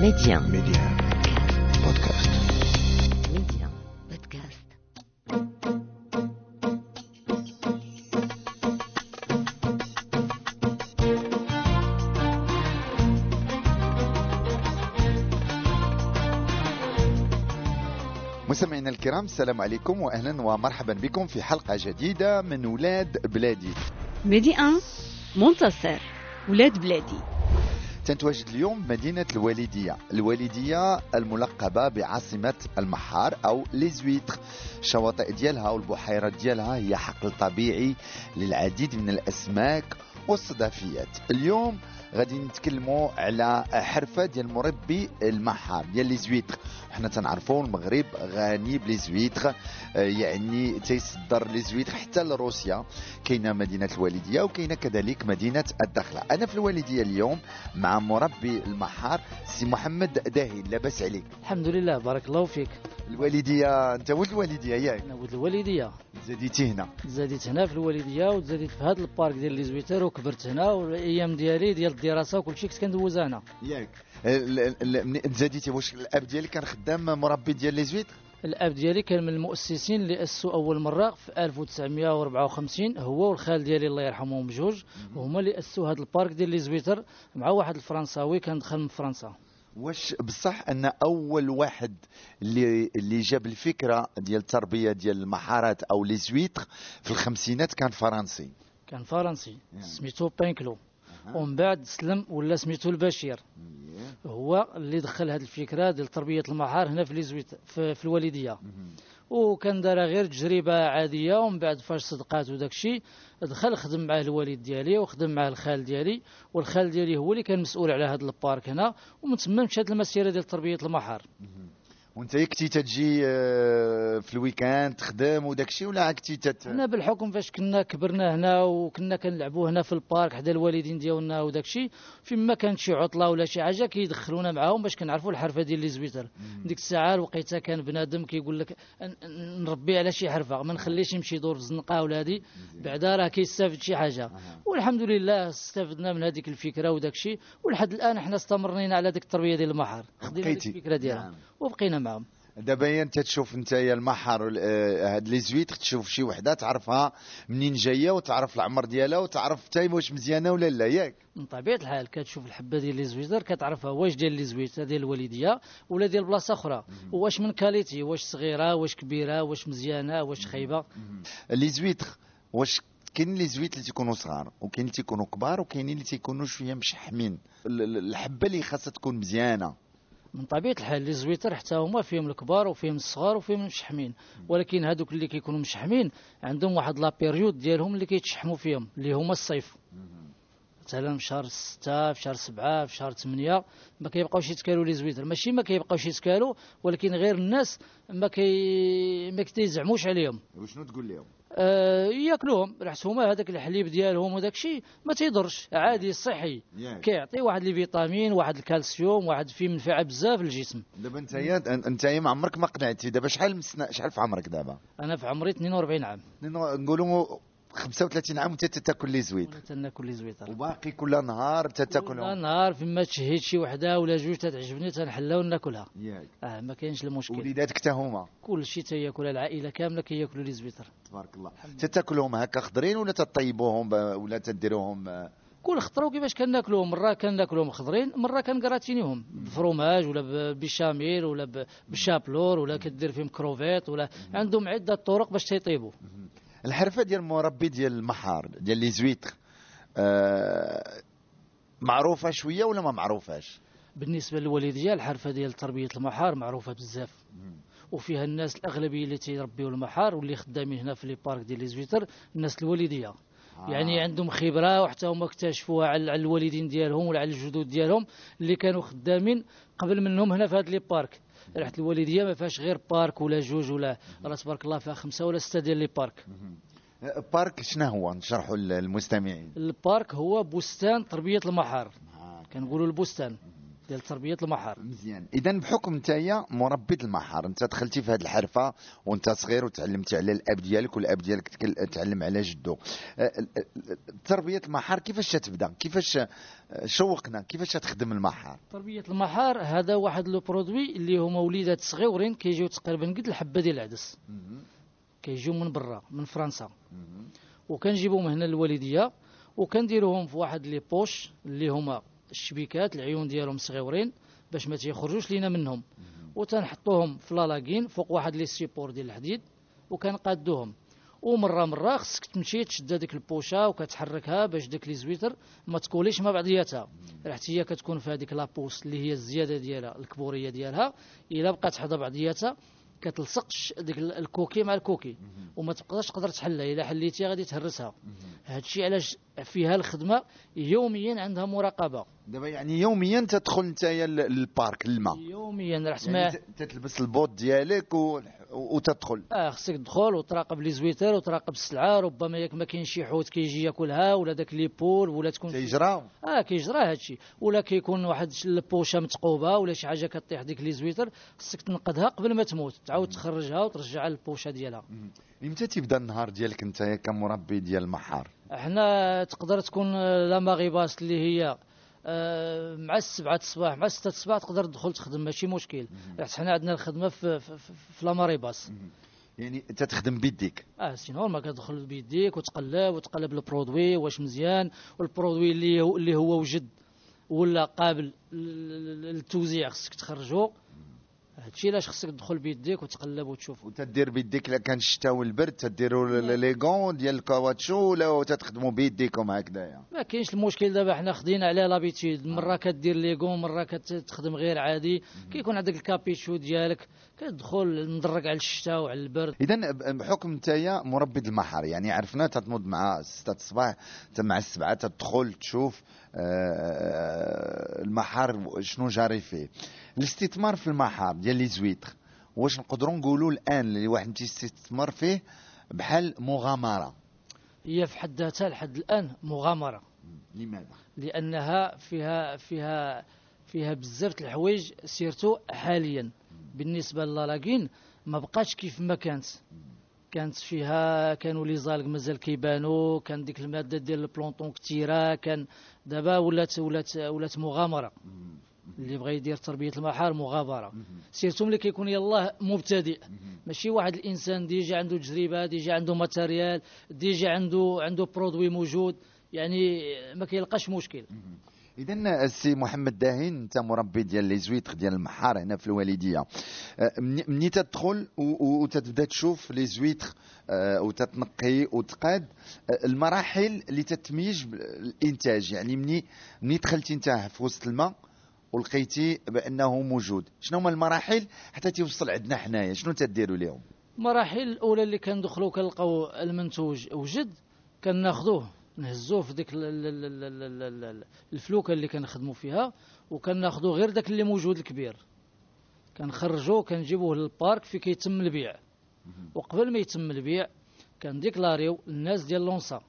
Média. Média. Podcast. Média. Podcast. مستمعينا الكرام السلام عليكم واهلا ومرحبا بكم في حلقة جديدة من ولاد بلادي ميدي 1 منتصر ولاد بلادي تنتواجد اليوم مدينة الوالدية. الوالدية الملقبة بعاصمة المحار أو les huîtres الشواطئ ديالها والبحيرات ديالها هي حقل طبيعي للعديد من الأسماك والصدفيات اليوم غادي نتكلموا على حرفة ديال مربي المحار ديال les huîtres حنا تنعرفوا المغرب غني ب les huîtres آه، يعني تيصدر les huîtres حتى لروسيا. كاينة مدينة الوالدية وكاينة كذلك مدينة الدخله أنا في الوالدية اليوم مع مربي المحار سي محمد داهين لاباس عليك. الحمد لله بارك الله فيك. الوالدية أنت ولد الوالدية ياك؟ أنا ولد الوالدية. زاديتي هنا. تزاديت هنا في الوالدية وتزاديت في هذا ال parc ديال les huîtres وكبرت هنا والأيام ديالي ديال الدراسة وكل شيء كنت كندوزها هنا ياك. منين تزاديتي واش الاب ديالك كان خدام مربي ديال les huîtres؟ الاب ديالي كان من المؤسسين اللي أسسوا أول مرة في 1954 هو والخال ديالي الله يرحمهم بجوج وهما اللي أسسوا هذا البارك ديال لي زويتر مع واحد الفرنساوي كان دخل من فرنسا. واش بصح أن أول واحد اللي اللي جاب الفكرة ديال التربية ديال المحارات أو لي زويتر في الخمسينات كان فرنسي. كان فرنسي. يعني. سميتو بينكلو. ومن بعد سلم ولا سميتو البشير. هو اللي دخل هذه الفكرة ديال تربية المحار هنا في les huîtres في, في الوالدية. وكان دار غير تجربة عادية ومن بعد فاش صدقات وداك الشيء دخل خدم معاه الوالد ديالي وخدم معاه الخال ديالي والخال ديالي هو اللي كان مسؤول على هذا ال parc هنا ومن تما مشات المسيره ديال تربية المحار وانت كنتي تجي آه، في ال week-end تخدم وداك الشيء ولا كنتي تت... حنا بالحكم فاش كنا كبرنا هنا وكنا كنلعبوا هنا في ال parc حدا الوالدين ديالنا وداك الشيء فيما كانت شي عطلة ولا شي حاجة كيدخلونا معاهم باش كنعرفوا الحرفة ديال لي زويتر. ديك الساعة الوقيته كان بنادم كيقول لك نربي على شي حرفة ما نخليش يمشي يدور في الزنقة ولا هادي بعدا راه كيستافد شي حاجة. والحمد لله استفدنا من هذيك الفكرة وداك الشيء ولحد الآن حنا استمرينا على ديك التربية ديال المحار خدينا. الفكرة ديالها. نعم. وبقينا معاهم. دابا انت تشوف انت يا المحر آه، هاد لي زويتر تشوف شي وحدة تعرفها منين جاية وتعرف العمر ديالها وتعرف حتى واش مزيانة ولا لا ياك؟ من طبيعة الحال كتشوف الحبة ديال les huîtres كتعرفها واش ديال les huîtres ديال الوالدية ولا ديال بلاصة أخرى. واش من qualité واش صغيرة واش كبيرة واش مزيانة واش خايبة. les huîtres واش كاين les huîtres اللي تيكونوا صغار وكاين اللي تيكونوا كبار وكاينين اللي تيكونوا شوية مشحمين. ال- ال- الحبة اللي خاصها تكون مزيانة. من طبيعة الحال les huîtres حتى هما فيهم الكبار وفيهم الصغار وفيهم المشحمين ولكن هذوك اللي كيكونوا مشحمين عندهم واحد la période ديالهم اللي كيتشحموا فيهم اللي هما الصيف. مثلا في شهر ستة في شهر سبعة في شهر ثمانية ما كيبقاوش يتكالوا les huîtres. ماشي ما كيبقاوش يتكالوا ولكن غير الناس ما كي ما كيزعموش عليهم. وشنو تقول لهم؟ آه ياكلوهم. رحت هما هذاك الحليب ديالهم وداك الشيء ما تيضرش. عادي صحي. كيعطي واحد les vitamines واحد الكالسيوم واحد فيه منفعة بزاف للجسم. دابا انت أنت ما عمرك ما قنعتي. دابا شحال شحال في عمرك دابا؟ أنا في عمري 42 عام. نقولوا 35 عام وانت تاكل لي ولا تناكل لي زويتر وباقي كل نهار كل تاكلهم نهار فيما تشهيت شي وحدة ولا جوج تتعجبني تنحلها وناكلها. ياك. آه ما كاينش المشكل وليداتك حتى هما. كل شيء تياكل العائلة كاملة كياكلوا لي زويتر تبارك الله. تتاكلهم هكا خضرين ولا تطيبوهم ولا تديروهم كل خطره كيفاش كناكلوهم؟ مرة كناكلوهم خضرين مرة كنكراتينيهم بفروماج ولا بالبيشاميل ولا بال chapelure ولا كدير فيهم كروفيت ولا عندهم عدة طرق باش تيطيبوا. الحرفة ديال المربي ديال المحار ديال les huîtres آه معروفة شوية ولا ما معروفاش؟ بالنسبة للوالديه الحرفة ديال تربية المحار معروفة بزاف. وفيها الناس الأغلبية اللي تيربيو المحار واللي خدامين هنا في les parcs ديال les huîtres الناس الوالديه يعني عندهم خبرة وحتى هما اكتشفوها على الوالدين ديالهم ولا على الجدود ديالهم اللي كانوا خدامين قبل منهم هنا في هاد لي بارك. رحت الوالدية ما فيهاش غير بارك ولا جوج ولا راه تبارك الله فيها خمسة ولا ستة ديال لي بارك. آه، بارك شنو هو؟ نشرحوا للمستمعين. البارك هو بستان تربية المحار. كنقولوا البستان. ديال تربية المحار مزيان. اذا بحكم نتايا مربي المحار انت دخلتي في هذه الحرفة وانت صغير وتعلمتي على الأب ديالك والأب ديالك تعلم على جدو. أه، ال- ال- تربية المحار كيفاش تبدأ؟ كيفاش أه، شوقنا؟ كيفاش تخدم المحار تربية المحار هذا واحد le produit اللي هما وليدات صغيورين كيجيو تقريبا قد الحبة ديال العدس. كيجيو من برا من فرنسا. وكنجيبوهم هنا للوالدية وكنديروهم في واحد les poches اللي هما الشبيكات العيون ديالهم صغيورين باش ما تيخرجوش لينا منهم. وتنحطوهم في لا لاكين فوق واحد لي support ديال الحديد وكنقادوهم. ومرة مرة خصك تمشي تشد هذيك البوشة وكتحركها باش داك les huîtres ما تكوليش مع بعضياتها. رحت هي كتكون في هذيك la pousse اللي هي الزيادة ديالها الكبورية ديالها. إلا بقات حدا بعضياتها كتلصق ديك ال- الـ coquille مع الـ coquille. وما تبقاش تقدر تحلها. إلا حليتيها غادي تهرسها. هادشي علاش فيها الخدمة يوميا عندها مراقبة. دابا يعني يوميا تدخل ل- للبارك الماء يوميا راه تسمع يعني تتلبس البوط ديالك و... وتدخل. آه خصك تدخل وتراقب لي زويتر وتراقب السلعة ربما ياك ما كاين شي حوت كيجي ياكلها ولا داك لي بول ولا تكون تيجرى آه كيجرى هادشي ولا كيكون واحد البوشة متقوبة ولا شي حاجة كطيح ديك لي زويتر خصك تنقذها قبل ما تموت. تعاود تخرجها وترجعها للبوشة ديالها. إمتى تيبدا النهار ديالك انت كمربي ديال المحار؟ إحنا تقدر تكون آه، la marée basse اللي هي مع السبعة الصباح مع الستة الصباح تقدر تدخل تخدم ماشي مشكل. حيت حنا عندنا الخدمة في, في, في, في la marée basse يعني انت تخدم بيديك. آه c'est normal كتدخل بيديك وتقلب وتقلب الـ produit واش مزيان والـ produit اللي هو اللي هو وجد ولا قابل لل- للتوزيع خصك تخرجو. هادشي علاش خصك تدخل بيديك وتقلب وتشوف. وتدير بيديك الا كان الشتاء والبرد تديروا ل- les gants ديال الكاواتشو ولا تخدموا بيديكم هكذايا. ما كاينش المشكل دابا حنا خدينا عليه l'habitude. مرة كدير les gants مرة كتخدم غير عادي. كيكون عندك الكابيتشو ديالك كتدخل مدرك على الشتاء وعلى البرد. اذا بحكم نتايا مربي المحار يعني عرفنا تتنوض مع 6 الصباح مع السبعة تدخل تشوف آه، المحار شنو جاري فيه. الاستثمار في المحار ديال لي زويتر. واش نقدروا نقولوا الآن اللي واحد تيستثمر فيه بحال مغامرة؟ هي في حد ذاتها لحد الآن مغامرة. لماذا؟ لأنها فيها فيها فيها بزاف الحوايج سيرتو حاليا. بالنسبة للالاكين ما بقاتش كيف ما كانت. كانت فيها كانوا لي زالغ مازال كيبانوا كان ديك المادة ديال البلونطون كثيره كان دابا ولات ولات ولات مغامرة. اللي بغى يدير تربية المحار مغامره سيرتو ملي كيكون يلاه مبتدئ. ماشي واحد الإنسان déjà عنده تجربة déjà عنده matériel déjà عنده عنده produit موجود. يعني ما كيلقاش مشكل. اذا السي محمد داهين انت مربي ديال les huîtres ديال المحار هنا في الوالدية. آه، مني تدخل وتتبدأ تشوف les huîtres آه، وتتنقي وتقاد آه، المراحل اللي تتميز الانتاج يعني مني مني دخلتي انت في وسط الماء ولقيتي بأنه موجود. شنو هما المراحل حتى توصل عندنا حنايا؟ شنو تديروا لهم المراحل الأولى اللي كندخلوا كنلقاو المنتوج وجد كناخذوه نهزوه في ديك ال- ال- ال- ال- ال- ال- الفلوكة اللي كنخدموا فيها وكناخذوا غير داك اللي موجود الكبير. كنخرجوه كنجيبوه للبارك في كيتم البيع. وقبل ما يتم البيع كن déclarer يو الناس ديال لونسا.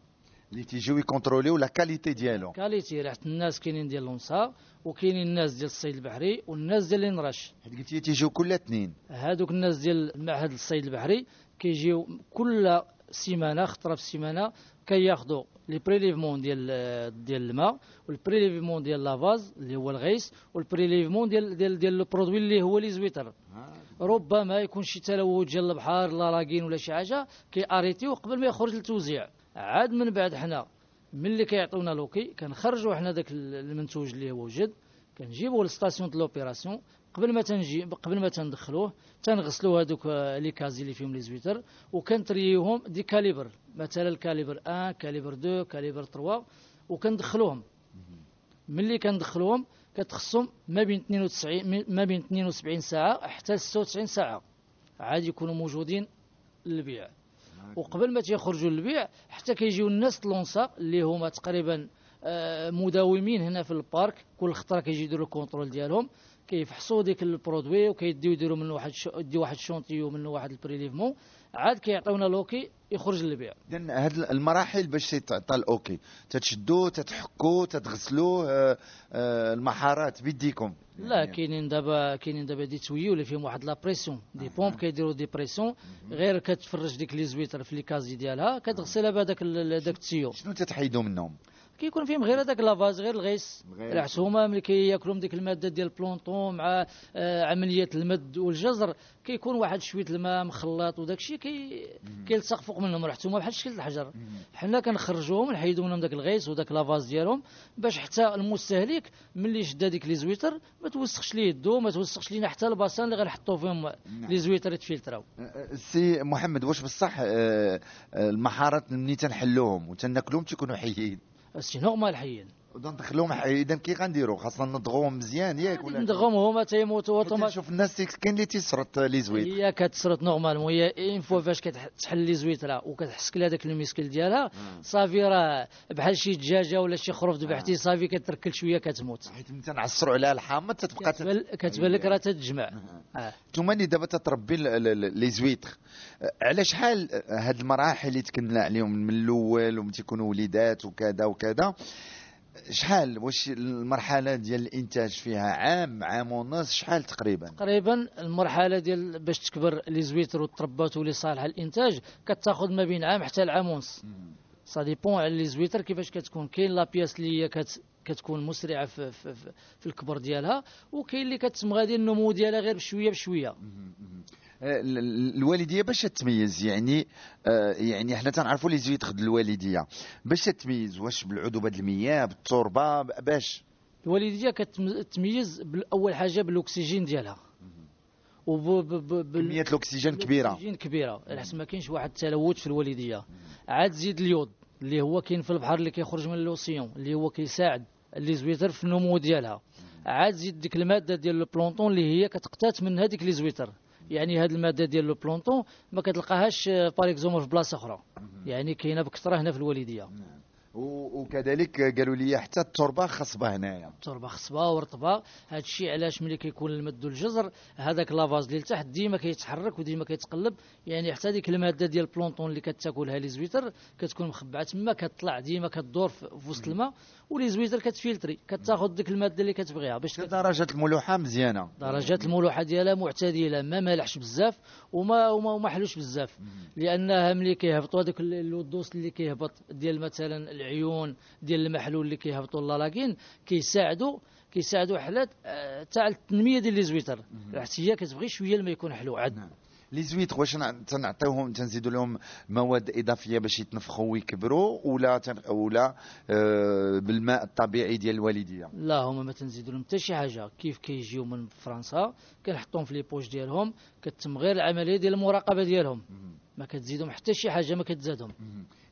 اللي تيجيو ي contrôler يو la qualité ديالو qualité ريحه الناس كاينين ديال لونسا وكاينين الناس ديال الصيد البحري والناس ديال النرش حيت قلتي تيجيو كل اثنين هادوك الناس ديال معهد الصيد البحري كيجيو كل سيمانه خطره في السيمانه كياخذوا les prélèvements ديال ديال الماء والـ prélèvement ديال la vase اللي هو الغيس والـ prélèvement ديال ديال ديال الـ produit اللي هو les huîtres ربما يكون شي تلوث ديال البحر لاراكين ولا شي حاجة كي arrêter يو قبل ما يخرج للتوزيع عاد من بعد حنا ملي كيعطيونا l'OK كنخرجوا حنا داك المنتوج اللي هو وجد كنجيبوه لل station d'épuration. قبل ما تنجي قبل ما تندخلوه تنغسلوا هذوك les casiers اللي فيهم les huîtres وكن trier وهم des calibres مثلا الـ calibre 1 calibre 2 calibre 3 وكندخلوهم. ملي كندخلوهم كتخصهم ما بين 92 ما بين 72 ساعة حتى 96 ساعة. عاد يكونوا موجودين للبيع. وقبل ما تيخرجوا للبيع حتى كيجيو الناس لونسا اللي هما تقريبا آه، مداومين هنا في الـ parc. كل خطرة كيجي يديروا الـ contrôle ديالهم. كيفحصوا ديك الـ produit وكيديو يديروا منه واحد. يديو واحد échantillon منه واحد الـ prélèvement. عاد كيعطيونا l'OK يخرج للبيع. اذا هاد المراحل باش تعطى الـ OK تتشدوه تتحكوه تتغسلوه آه، آه، المحارات بيديكم. لا يعني كاينين دابا كاينين دابا دي تويو اللي فيهم واحد la pression des. pompes كيديروا des pressions غير كتفرج ديك les huîtres في les casiers ديالها كتغسلها بهذاك داك الـ tuyau. شنو تتحيدوا منهم؟ كيكون فيهم غير هذاك la vase غير الغيس. العسومه ملي كياكلوا من ديك المادة ديال الـ plancton مع آه، عمليه المد والجزر كيكون واحد شوية الماء مخلط وداك الشيء كي كيلصق فوق منهم ريحتهم بحال شكل الحجر. حنا كنخرجوهم نحيدوا منهم داك الغيس وداك la vase ديالهم باش حتى المستهلك ملي شد هذيك les huîtres ما توسخش ليه يدو ما توسخش لينا حتى الـ bassin اللي غنحطوا فيهم les huîtres يت filtrer او آه، سي محمد واش بصح المحارات ملي تنحلوهم وتناكلوهم تيكونوا حيين؟ سي نورمال حيين ودا ندخلوهم إذا كي غنديروا خاصنا نمضغوهم مزيان ياك ولا نمضغهم هما تيموتوا اوتوماتيك نشوف الناس كاين اللي تيسرط les huîtres. هي كتسرط normalement هي une fois فاش كتحل les huîtres ه وكتحسك لهذاك الـ muscle ديالها صافي راه بحال شي دجاجة ولا شي خروف ذبحتي صافي كتركل شوية كتموت. حيت ملي تنعصروا عليها الحامض تتبقى تت- كتبان لك راه تتجمع. آه. نتوما اللي دابا تتربي les huîtres على شحال هاد المراحل اللي تكلمنا عليهم من الأول ومن تيكونوا وليدات وكذا وكذا شحال واش المرحلة ديال الإنتاج فيها؟ عام عام ونص شحال تقريبا؟ تقريبا المرحلة ديال باش تكبر les huîtres وتربات ولي صالحه للانتاج كتاخذ ما بين عام حتى العام ونص. ça dépend على les huîtres كيفاش كتكون. كاين la pièce اللي هي كت كتكون مسرعة في, في, في, في الكبر ديالها وكاين اللي كتسمى غادي النمو ديالها غير بشوية بشوية. الوالدية باش تميز يعني آه، يعني حنا تنعرفوا les huîtres د الوالدية. باش تميز واش بالعذوبة المياه بالتربة باش. الوالدية كتميز اول حاجة بالأكسجين ديالها. كمية الأكسجين كبيرة. الأكسجين كبيرة. على حسب ما كاينش واحد التلوث في الوالدية. عاد زيد اليود اللي هو كاين في البحر اللي كيخرج من الـ l'océan اللي هو كيساعد les huîtres في النمو ديالها. عاد زيد ديك المادة ديال الـ plancton اللي هي كتقتات من هذيك les huîtres. يعني هذه المادة ديال الـ plancton ما كتلقاهاش par exemple في بلاصة أخرى. يعني كاينة بكثرة هنا في الوالدية. و- وكذلك قالوا لي حتى التربة خصبة هنايا. التربة خصبة ورطبة. هذا الشيء علاش ملي كيكون المد والجزر هذاك la vase اللي لتحت ديما كيتحرك وديما كيتقلب. يعني حتى ديك المادة ديال ال plancton اللي كتاكلها les huîtres كتكون مخبعة تما كتطلع ديما كتدور في وسط الماء و les huîtres كتفلتري كتاخذ ديك المادة اللي كتبغيها باش كت... درجه الملوحة مزيانة. درجات الملوحة ديالها معتدلة ما مالحش بزاف وما وما, وما حلوش بزاف. لأنها ملي كيهبطوا هذوك ال- اللودوس اللي كيهبط ديال مثلا العيون ديال المحلول اللي كيهبطوا اللالاكين كيساعدوا كيساعدوا حلات آه، تاع التنمية ديال لي زويتر حيت هي كتبغي شوية الماء يكون حلو عاد. نعم. لي زويت واش نع- تنعطيوهم تنزيدوا لهم مواد إضافية باش يتنفخوا ويكبروا ولا تن... ولا آه بالماء الطبيعي ديال الوالدية؟ لا هما ما تنزيدوا لهم حتى شي حاجة. كيف كيجيو من فرنسا كنحطوهم في les poches ديالهم كتم غير العملية ديال المراقبة ديالهم. ما كتزيدهم حتى شي حاجة ما كتزادهم.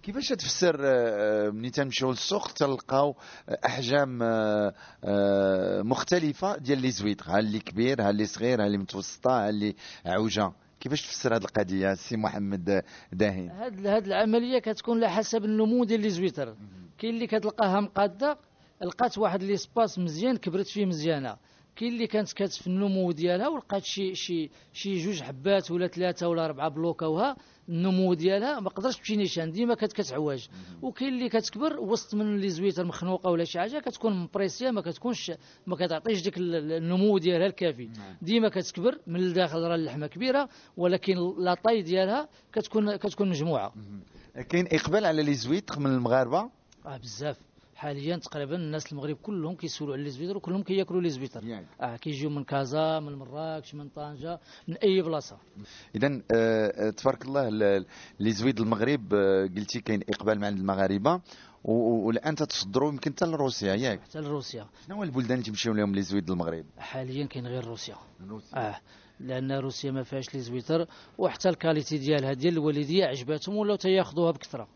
كيفاش تفسر آه، ملي تنمشيو للسوق تلقاو آه، أحجام آه، آه، مختلفة ديال les huîtres ها اللي كبير ها اللي صغير ها اللي متوسطة ها اللي عوجة؟ كيفاش تفسر هذه القضية سي محمد داهين هاد هاد العملية كتكون على حسب النمو ديال les huîtres. كاين اللي كتلقاها مقادة لقات واحد l'espace مزيان كبرت فيه مزيانة. كاين اللي كانت كات في النمو ديالها ولقات شي شي شي جوج حبات ولا ثلاثة ولا أربعة بلوكاوها النمو ديالها ما قدرش تمشي نيشان ديما كتعواج وكاين اللي كتكبر وسط من les huîtres مخنوقه ولا شي حاجة كتكون مبريسية ما كتكونش ما كتعطيش ديك ال- ال- النمو ديالها الكافي. ديما كتكبر من الداخل راه اللحمة كبيرة ولكن la taille ديالها كتكون كتكون مجموعة. كاين إقبال على les huîtres من المغاربة؟ آه بزاف. حاليا تقريبا الناس المغرب كلهم كيسولوا على زويتر وكلهم كياكلوا les huîtres ياك. آه كيجيو من كازا من مراكش من طنجة من أي بلاصة. اذا تبارك الله ال- les huîtres المغرب آه، قلتي كاين إقبال مع المغاربة والآن تتصدروا يمكن حتى لروسيا ياك؟ حتى لروسيا. شنو هو البلدان اللي تمشيو لهم les huîtres المغرب؟ حاليا كاين غير روسيا. آه لأن روسيا ما فيهاش les huîtres وحتى ال qualité ديالها ديال الوالدية عجباتهم ولاو تياخذوها بكثرة.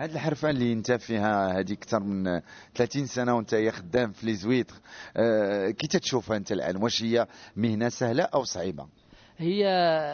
هاد الحرفة اللي انت فيها هذه أكثر من 30 سنة وانت خدام في les huîtres آه كي تتشوفها انت الآن واش هي مهنة سهلة أو صعيبة؟ هي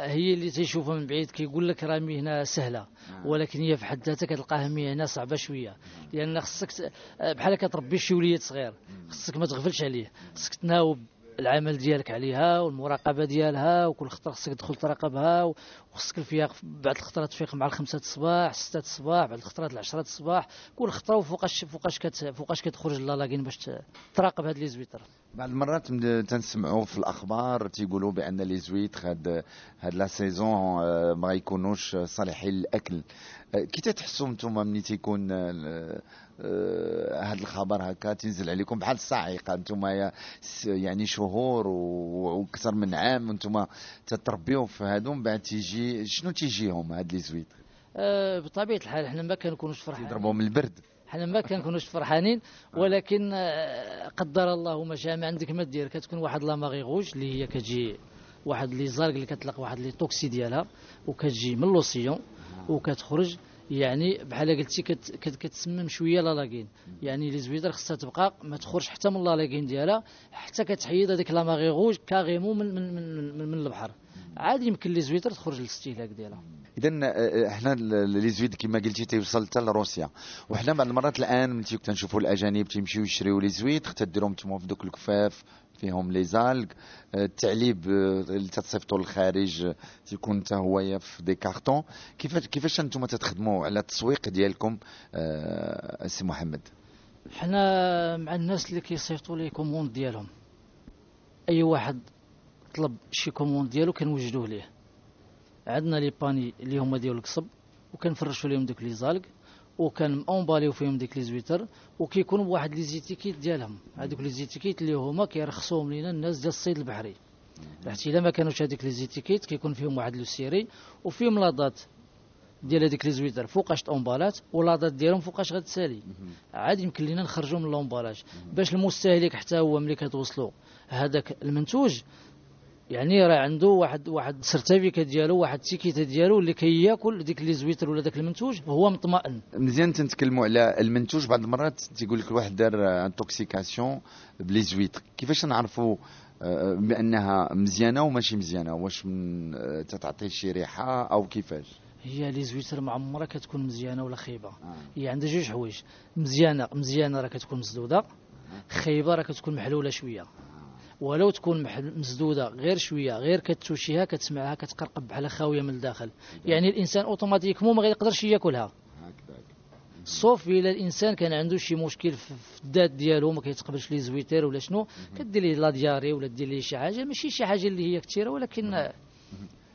هي اللي تيشوفها من بعيد كيقول لك راه مهنة سهلة ولكن هي في حد ذاتها كتلقاها مهنة صعبة شوية. لأن خصك ت- بحال كتربي شي وليد صغير خصك ما تغفلش عليه خصك تناوب. العمل ديالك عليها والمراقبة ديالها وكل خطرة خصك تدخل تراقبها وخصك الفياق بعض الخطرات تفيق مع الخمسة الصباح ستة الصباح بعض الخطرات العشرة الصباح. كل خطرة وفوقاش فوقاش كت فوقاش كتخرج la lagune باش تراقب هاد les huîtres. بعض المرات تنسمعوا في الأخبار تيقولوا بأن les huîtres هاد هاد la saison آه، ما يكونوش صالحين للأكل. كي تتحسوا نتوما ملي تيكون آه، آه، هاد الخبر هكا تنزل عليكم بحال الصاعقه نتوما يعني شهور وأكثر من عام وانتوما تتربيو في هادو من بعد تيجي شنو تيجيهم هاد les huîtres؟ آه، بطبيعة الحال حنا ما كنكونوش فرحانين. يضربوا من البرد حنا ما كنكونوش فرحانين ولكن قدر الله ما شاء ما عندك ما دير كتكون واحد la marée rouge اللي هي كتجي واحد les algues اللي كتطلق واحد les toxines ديالها وكتجي من l'océan. وكتخرج يعني بحال قلتي كت كت كتسمم شوية la lagune يعني les huîtres خصها تبقى ما تخرج حتى من la lagune ديالها حتى كتحيد هذيك la marée rouge carrément من من من, من, من البحر. عادي يمكن les huîtres تخرج للاستهلاك ديالها. اذا حنا ال- les huîtres كما قلتي تيوصل حتى لروسيا. وحنا بعض المرات الآن ملي تنشوفوا الأجانب تيمشيو يشريو les huîtres حتى ديرهم تما في دوك الكفاف فيهم les algues. آه، التعليب آه، اللي تتصيفطوا للخارج آه، تيكون حتى هو في des cartons كيفاش كيفاش أنتم تتخدموا على التسويق ديالكم سي محمد؟ حنا مع الناس اللي كيصيفطوا les commandes ديالهم. أي واحد طلب شي commande ديالو كنوجدوه ليه. عندنا les paniers اللي هما ديال القصب وكنفرشوا لهم دوك les algues. وكانومباليو فيهم ديك les huîtres وكيكونوا بواحد les étiquettes ديالهم. هذوك les étiquettes اللي هما كيرخصوهم لينا الناس ديال الصيد البحري. حيت إلا ما كانوش هذيك les étiquettes كيكون فيهم واحد le série وفيهم la date ديال هذيك les huîtres. فوقاش ال emballage و la date ديالهم فوقاش غتسالي عاد يمكن لينا نخرجوا من l'emballage باش المستهلك حتى هو ملي كتوصلوا هذاك المنتوج يعني راه عنده واحد واحد certificat ديالو واحد التيكيتا ديالو اللي كياكل ديك les huîtres ولا داك المنتوج هو مطمئن. مزيان تنتكلموا على المنتوج بعض المرات تيقول لك الواحد دار intoxication بلي زويت كيفاش نعرفوا آه، بأنها مزيانة وماشي مزيانة؟ واش من آه، تتعطي شي ريحة أو كيفاش؟ هي لي زويتر ما عمرها كتكون مزيانة ولا خايبة. هي عندها جوج حوايج. مزيانة مزيانة راه كتكون مسدوده خايبة راه كتكون محلولة شوية. ولو تكون مسدودة غير شوية غير كتوشيها كتسمعها كتقرقب بحال خاويه من الداخل. يعني الإنسان اوتوماتيكمون ما غيقدرش ياكلها. صوف إلا الإنسان كان عنده شي مشكل في الذات ديالو ما كيتقبلش لي زويتر ولا شنو كدير ليه لا دياري ولا دير ليه شي حاجة ماشي شي حاجة اللي هي كثيره ولكن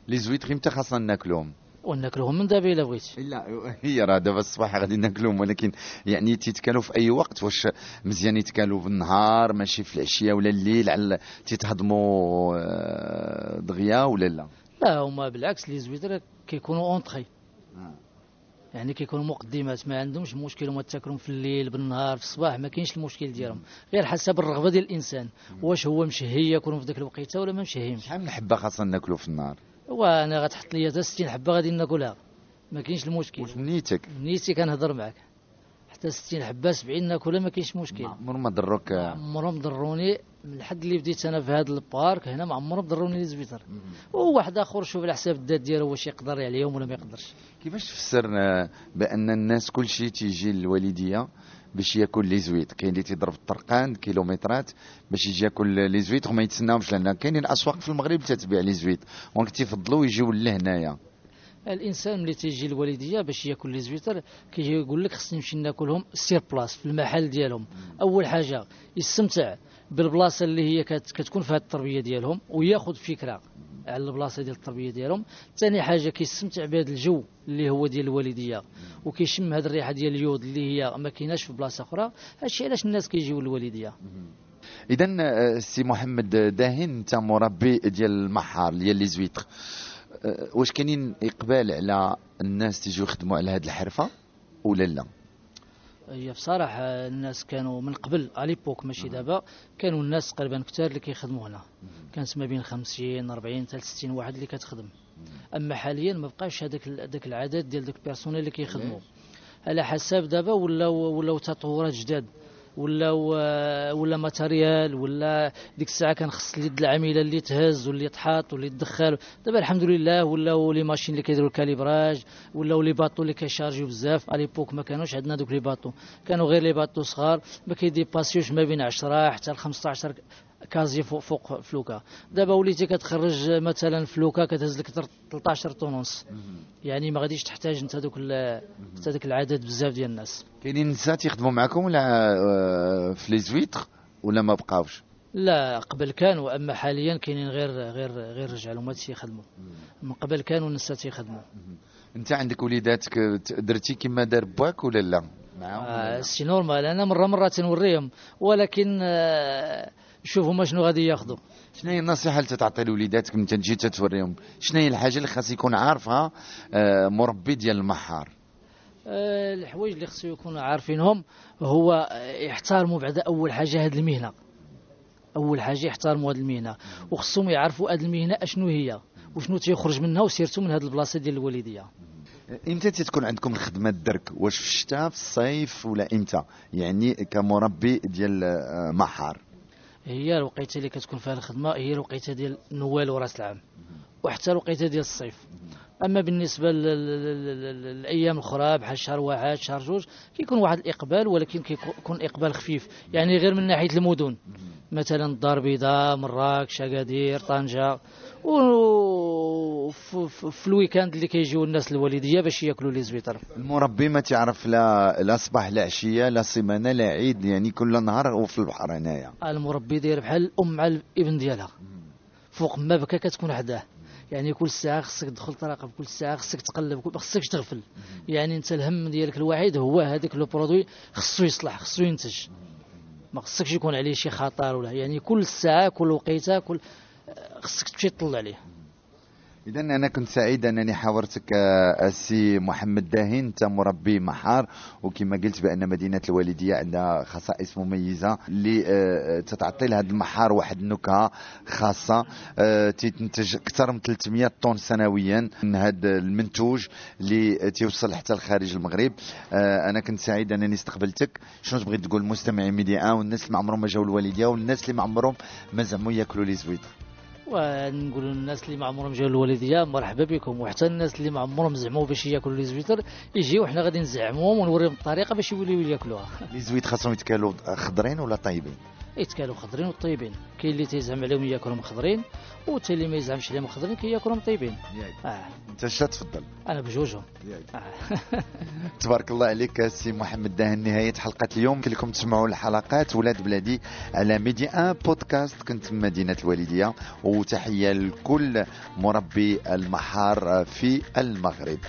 لي زويت إمتى خاصنا ناكلهم؟ وناكلهم من دابا إلا بغيتي. لا هي راه دابا الصباح غادي ناكلهم ولكن يعني تيتكالوا في أي وقت واش مزيان يتكالوا بالنهار ماشي في العشية ولا الليل على تيتهضموا آه، دغيا ولا لا؟ لا هما بالعكس لي زويتر كيكونوا اونطخي يعني كيكونوا مقدمات ما عندهمش مشكل هما تاكلهم في الليل بالنهار في الصباح ما كاينش المشكل ديالهم. غير حسب الرغبة ديال الإنسان واش هو مشهي ياكلهم في ذاك الوقيتة ولا ما مشهيمش شحال من حبة خاصنا ناكلوا في النهار؟ وأنا غتحط لي حتى 60 حبة غادي ناكلها. ما كاينش المشكل. واش نيتك؟ نيتي كنهضر معك حتى 60 حبة 70 ناكلها ما كاينش مشكل. عمر ما ضروك. عمرهم ضروني من الحد اللي بديت أنا في هذا البارك هنا ما عمرهم ضروني زويتر وواحد آخر شوف على حساب الذات ديالو واش يقدر عليهم ولا ما يقدرش. كيفاش تفسر آه، بأن الناس كل شيء تيجي للوالدية باش ياكل لي زويت. كاين اللي تيضرب الطرقان كيلومترات باش يجي ياكل لي زويت وما يتسناهمش لأن كاينين أسواق في المغرب تتبيع لي زويت. ولكن تيفضلوا يجيو لهنايا. الإنسان ملي تيجي الوالديه باش ياكل لي زويتر كيجي يقول لك خصني نمشي ناكلهم سير بلاص في المحل ديالهم. أول حاجة يستمتع. بالبلاصة اللي هي كت- كتكون فيها التربية ديالهم وياخذ فكرة على البلاصة ديال التربية ديالهم. ثاني حاجة كيستمتع بهذا الجو اللي هو ديال الوالدية وكيشم هذه الريحة ديال اليود اللي هي ما كايناش في بلاصة أخرى. هادشي علاش الناس كيجيو للوالدية. اذا آه، سي محمد داهن انت مربي ديال المحار ديال les huîtres. آه، واش كاينين إقبال على الناس تيجيو يخدموا على هذه الحرفة ولا لا؟ هي بصراحة الناس كانوا من قبل l'époque ماشي دابا كانوا الناس تقريبا كثار اللي كيخدموا هنا. كانت ما بين 50 40 حتى 60 واحد اللي كتخدم. أما حاليا ما بقاش هذاك هذاك العدد ديال دوك ال personnel اللي كيخدموا. على حساب دابا ولاو ولاو تطورات جداد. ولاو آه، ولا matériel ولا ديك الساعة كان خص اليد العاملة اللي تهز واللي تحط واللي تدخل. دابا الحمد لله ولاو les machines اللي كيديروا ال calibrage ولاو les bateaux اللي كي chargé يو بزاف. à l'époque ما كانوش عندنا دوك les bateaux. كانوا غير les bateaux صغار ما كي dépasser وش ما بين 10 حتى ل 15 caisses فوق فوق فلوكا. دابا وليتي كتخرج مثلا فلوكا كتهز لك 13 طن ونص يعني ما غاديش تحتاج انت دوك انت داك العدد بزاف ديال الناس. كاينين نساء تيخدموا معكم ولا آه، في les huîtres ولا ما بقاوش؟ لا قبل كانوا اما حاليا كاينين غير غير غير رجال هما تيخدموا من قبل كانوا النساء تيخدموا انت عندك وليداتك درتي كما دار باك ولا لا؟ معاهم آه،؟ c'est normal أنا مره مرة تنوريهم. ولكن آه، شوف هما شنو غادي ياخذوا شنو هي النصيحة اللي تعطي لوليداتك من تجي تتوريهم؟ شنو هي الحاجة اللي خاص يكون عارفها آه، مربي ديال المحار؟ آه، الحوايج اللي خصو يكونوا عارفينهم هو يحترموا بعدا أول حاجة هذه المهنة. أول حاجة يحترموا هذه المهنة. وخصهم يعرفوا هذه المهنة أشنو هي وشنو تيخرج منها وسيرتو من هذه البلاصة ديال الوالدية. إمتى تتكون عندكم الخدمة الدرك؟ واش في الشتاء في الصيف ولا إمتى؟ يعني كمربي ديال آه، محار. هي الوقيته اللي كتكون فيها الخدمه هي الوقيته ديال نوال وراس العام وحتى الوقيته ديال الصيف. أما بالنسبة لل- لل- لل- للايام الاخرى بحال شهر واحد شهر جوج كيكون واحد الإقبال ولكن كيكون إقبال خفيف. يعني غير من ناحية المدن. مثلا الدار البيضاء مراكش اكادير طنجه وفي ال weekend اللي كيجيو الناس الوالدية باش ياكلوا les huîtres المربي ما تعرف لا لا صباح لا عشية لا سيمانة لا عيد يعني كل نهار هو في البحر هنايا. المربي داير بحال الأم مع الابن ديالها. فوق ما بكى كتكون حداه يعني كل ساعة خصك تدخل تراقب كل ساعة خصك تقلب كل- ما خصكش تغفل يعني أنت الهم ديالك الوحيد هو هذاك لو برودوي خصو يصلح خصو ينتج. ما خصكش يكون عليه شي خطر ولا يعني كل ساعة كل وقيتة كل خصك تمشي تطلع عليه. اذا أنا كنت سعيد أنني حاورتك آه، السي محمد داهين أنت مربي محار وكما قلت بأن مدينة الوالدية عندها خصائص مميزة اللي آه، تتعطي لهذا المحار واحد النكهة خاصة. آه، تنتج أكثر من 300 طن سنويا من هذا المنتوج اللي تيوصل حتى لخارج المغرب. آه، أنا كنت سعيد أنني استقبلتك. شنو تبغي تقول مستمعي ميديا؟ والناس اللي ما عمرهم ما جاوا الوالدية والناس اللي ما عمرهم ما زعموا ياكلوا لي زويط ونقول للناس اللي ما عمرهم جاوا الوالدية مرحبا بكم وحتى الناس اللي ما عمرهم زعموا باش ياكلوا لي زويتر يجيو حنا غادي نزعموهم ونوريهم الطريقة باش يوليو ياكلوها. لي زويت خاصهم يتكالوا خضرين ولا طيبين؟ يتكالوا خضرين وطيبين. كاين اللي تيزعم عليهم ياكلهم خضرين وتا اللي ما يزعمش عليهم خضرين كياكلهم طيبين. آه. انت اش تفضل. أنا بجوجهم. آه. تبارك الله عليك سي محمد داهن نهاية حلقة اليوم. كلكم تسمعوا الحلقات ولاد بلادي على Médi1 Podcast. كنت مدينة الوالدية. وتحية لكل مربي المحار في المغرب.